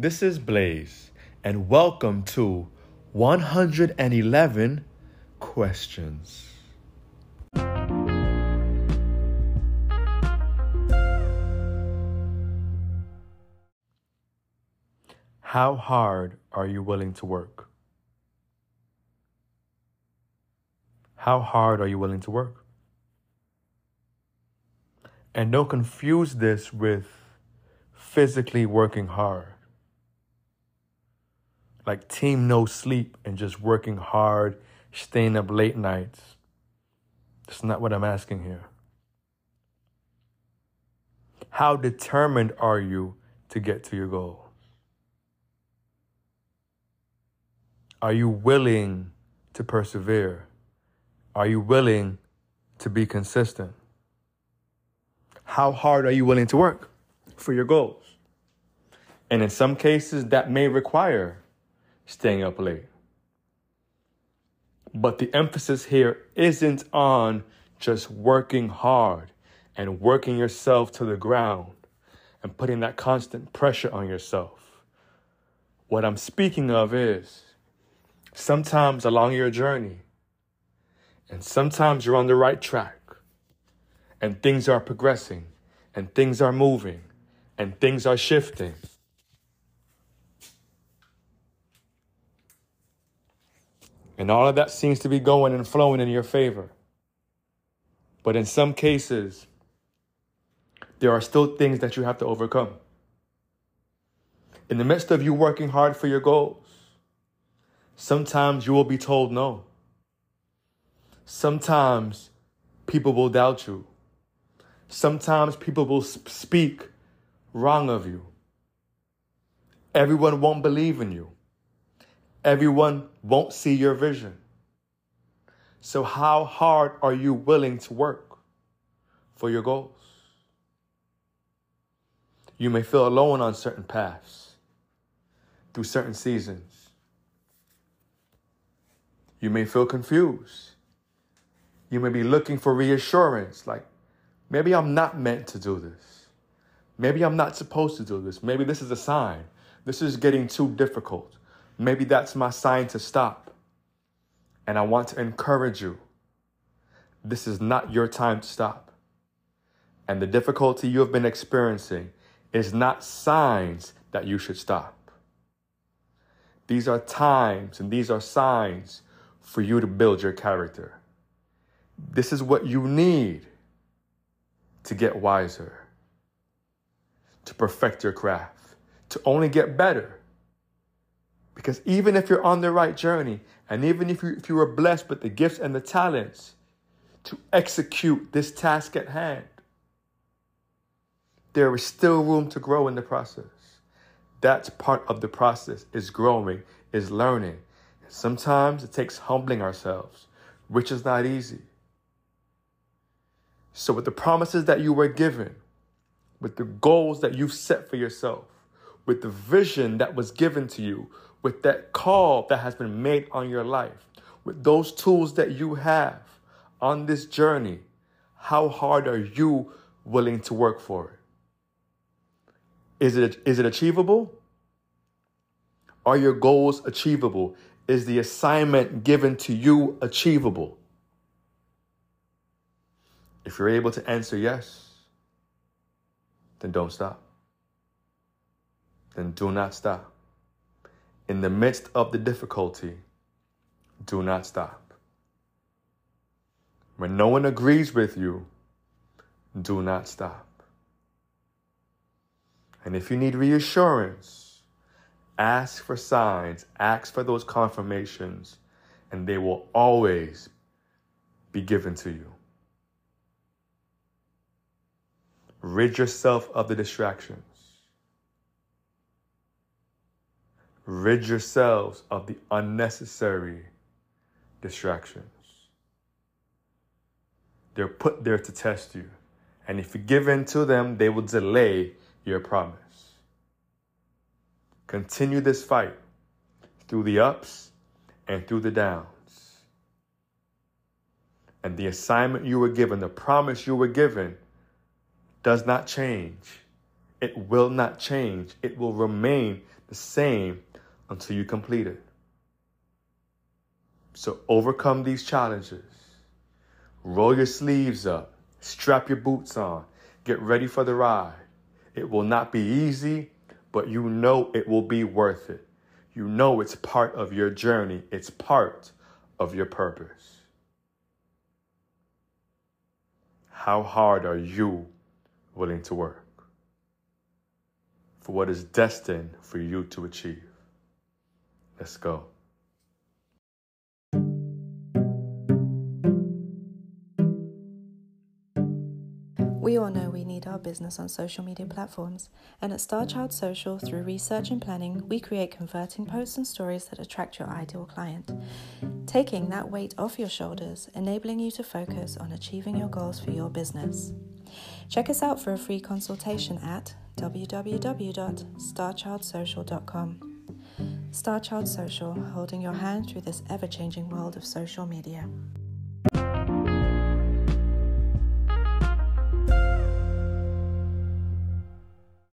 This is Blaze, and welcome to 111 Questions. How hard are you willing to work? How hard are you willing to work? And don't confuse this with physically working hard. Like team no sleep and just working hard, staying up late nights. That's not what I'm asking here. How determined are you to get to your goals? Are you willing to persevere? Are you willing to be consistent? How hard are you willing to work for your goals? And in some cases, that may require staying up late. But the emphasis here isn't on just working hard and working yourself to the ground and putting that constant pressure on yourself. What I'm speaking of is sometimes along your journey, and sometimes you're on the right track, and things are progressing, and things are moving, and things are shifting. And all of that seems to be going and flowing in your favor. But in some cases, there are still things that you have to overcome. In the midst of you working hard for your goals, sometimes you will be told no. Sometimes people will doubt you. Sometimes people will speak wrong of you. Everyone won't believe in you. Everyone won't see your vision. So, how hard are you willing to work for your goals? You may feel alone on certain paths, through certain seasons. You may feel confused. You may be looking for reassurance, like maybe I'm not meant to do this. Maybe I'm not supposed to do this. Maybe this is a sign. This is getting too difficult. Maybe that's my sign to stop. And I want to encourage you. This is not your time to stop. And the difficulty you have been experiencing is not signs that you should stop. These are times and these are signs for you to build your character. This is what you need to get wiser, to perfect your craft, to only get better because even if you're on the right journey, and even if you, if you were blessed with the gifts and the talents to execute this task at hand, there is still room to grow in the process. That's part of the process is growing, is learning. Sometimes it takes humbling ourselves, which is not easy. So with the promises that you were given, with the goals that you've set for yourself, with the vision that was given to you, with that call that has been made on your life, with those tools that you have on this journey, how hard are you willing to work for it? Is it, is it achievable? Are your goals achievable? Is the assignment given to you achievable? If you're able to answer yes, then don't stop. Then do not stop in the midst of the difficulty, do not stop. When no one agrees with you, do not stop. And if you need reassurance, ask for signs, ask for those confirmations, and they will always be given to you. Rid yourself of the distractions. Rid yourselves of the unnecessary distractions. They're put there to test you. And if you give in to them, they will delay your promise. Continue this fight through the ups and through the downs. And the assignment you were given, the promise you were given, does not change. It will not change. It will remain the same until you complete it. So overcome these challenges. Roll your sleeves up. Strap your boots on. Get ready for the ride. It will not be easy, but you know it will be worth it. You know it's part of your journey, it's part of your purpose. How hard are you willing to work for what is destined for you to achieve? Let's go. We all know we need our business on social media platforms, and at Starchild Social, through research and planning, we create converting posts and stories that attract your ideal client, taking that weight off your shoulders, enabling you to focus on achieving your goals for your business. Check us out for a free consultation at www.starchildsocial.com. Starchild Social, holding your hand through this ever changing world of social media.